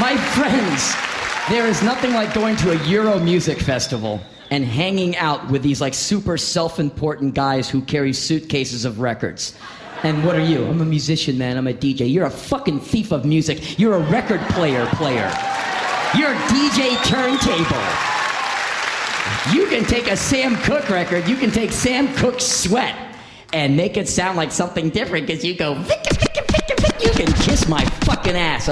My friends, there is nothing like going to a Euro music festival and hanging out with these like super self-important guys who carry suitcases of records. And what are you? I'm a musician, man. I'm a DJ. You're a fucking thief of music. You're a record player player. You're DJ turntable. You can take a Sam Cooke record, you can take Sam Cooke's sweat and make it sound like something different because you go, you can kiss my fucking ass.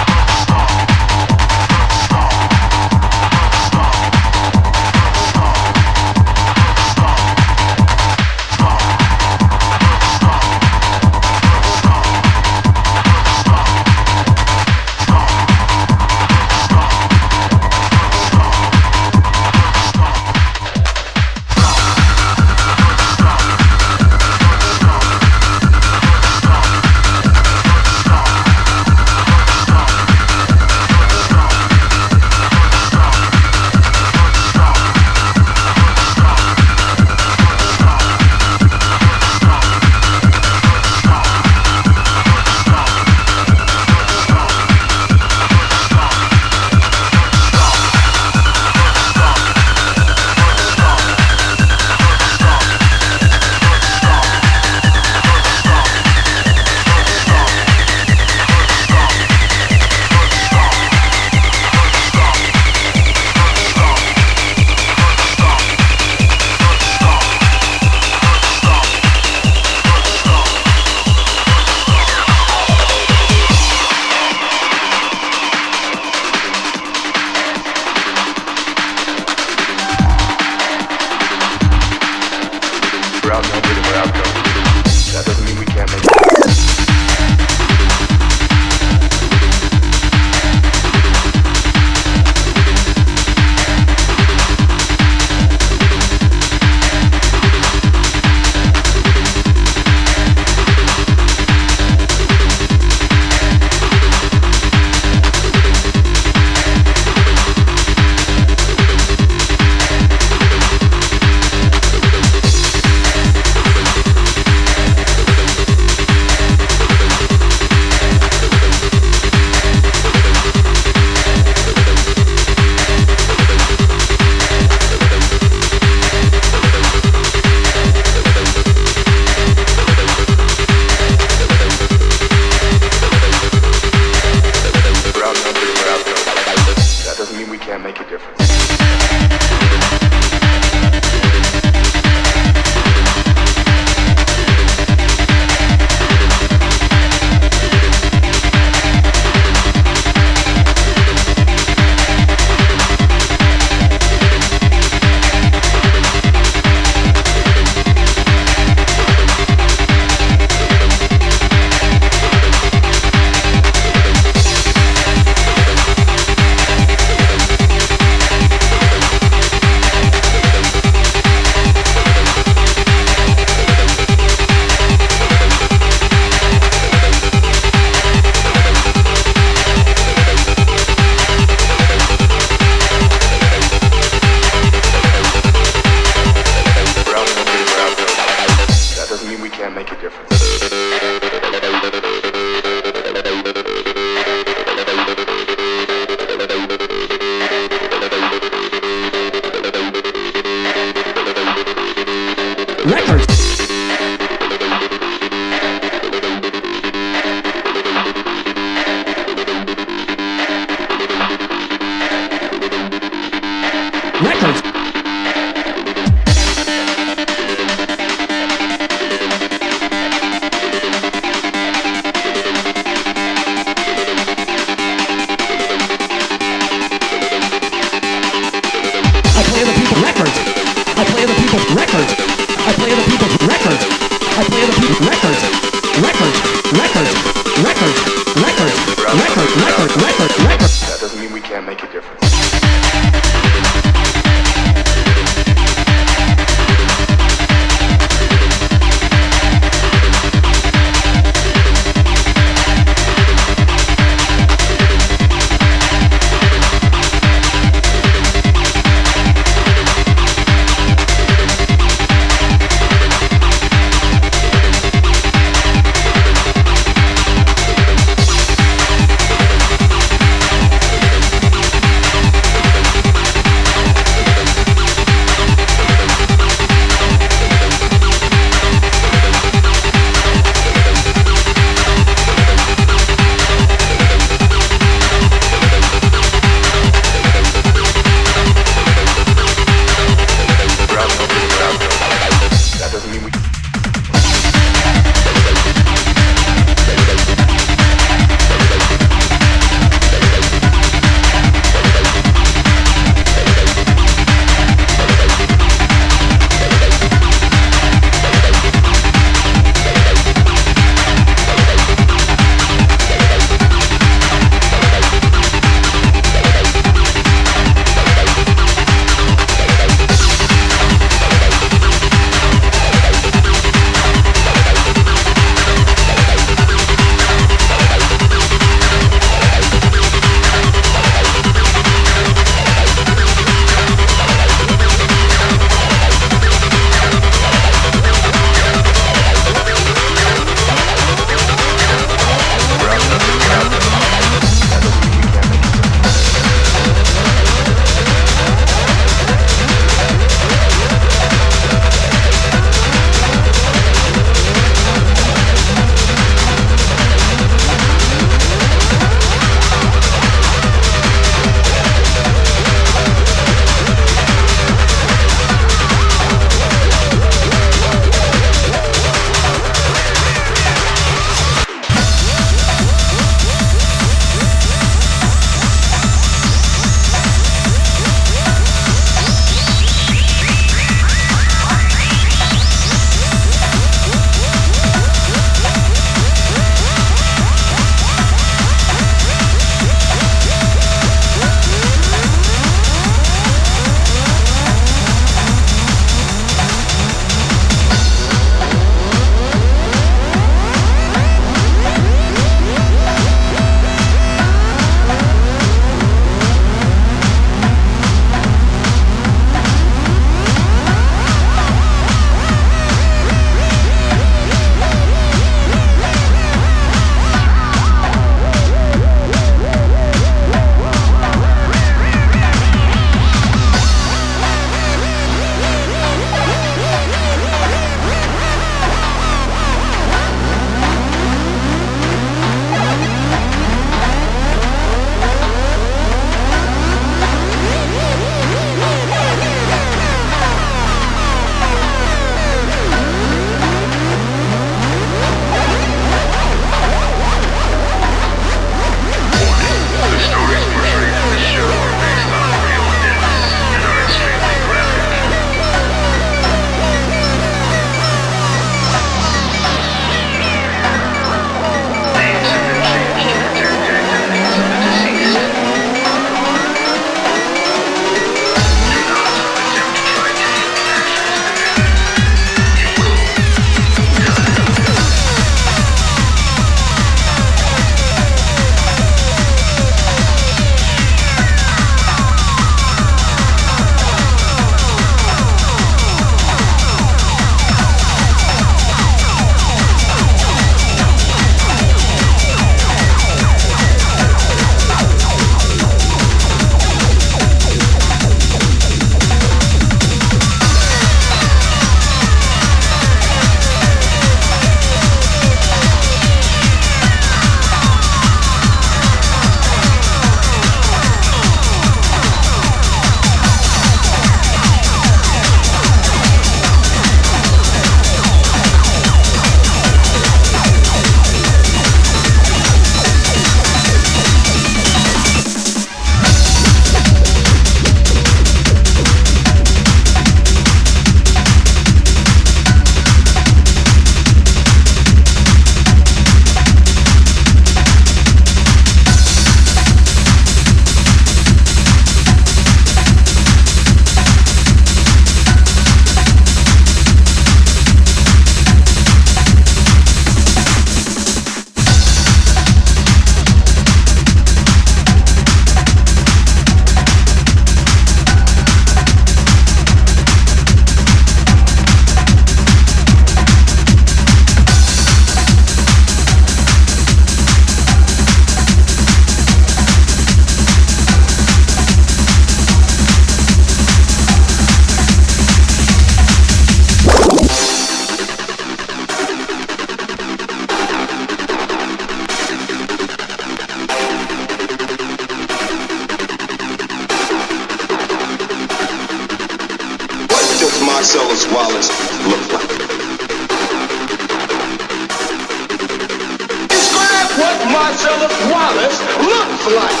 Marcellus Wallace looks like.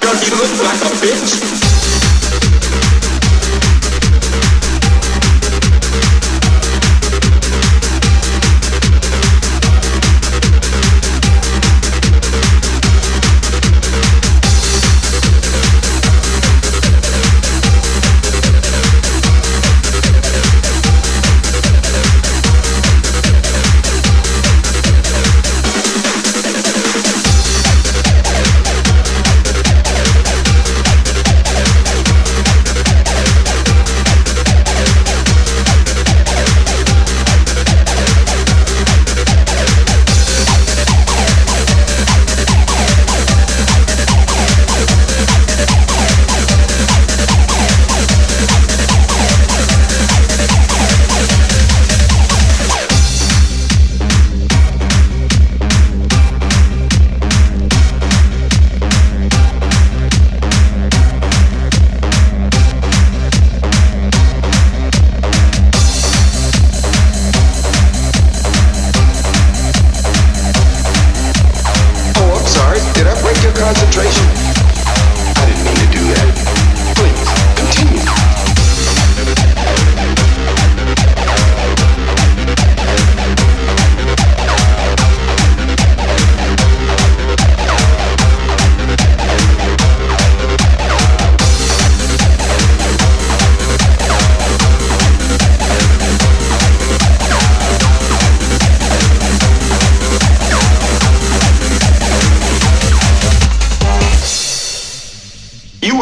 Does he look like a bitch?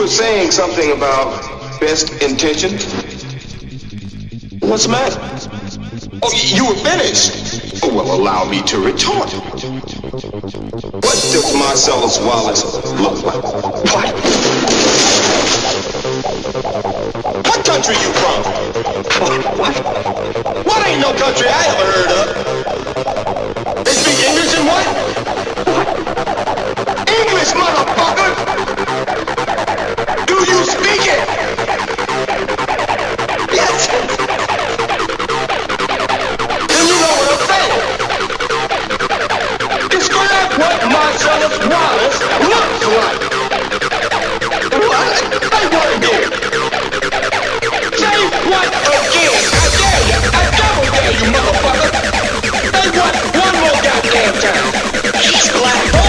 Something about best intention. What's the matter? Oh, you were finished. Oh, well, allow me to retort. What does Marcellus Wallace look like? What? What country you from? What? What ain't no country I ever heard of? They speak English and? What? English, motherfucker! Like. What? Again? Say what again? I. I double you, motherfucker. Say what one more goddamn time. He's black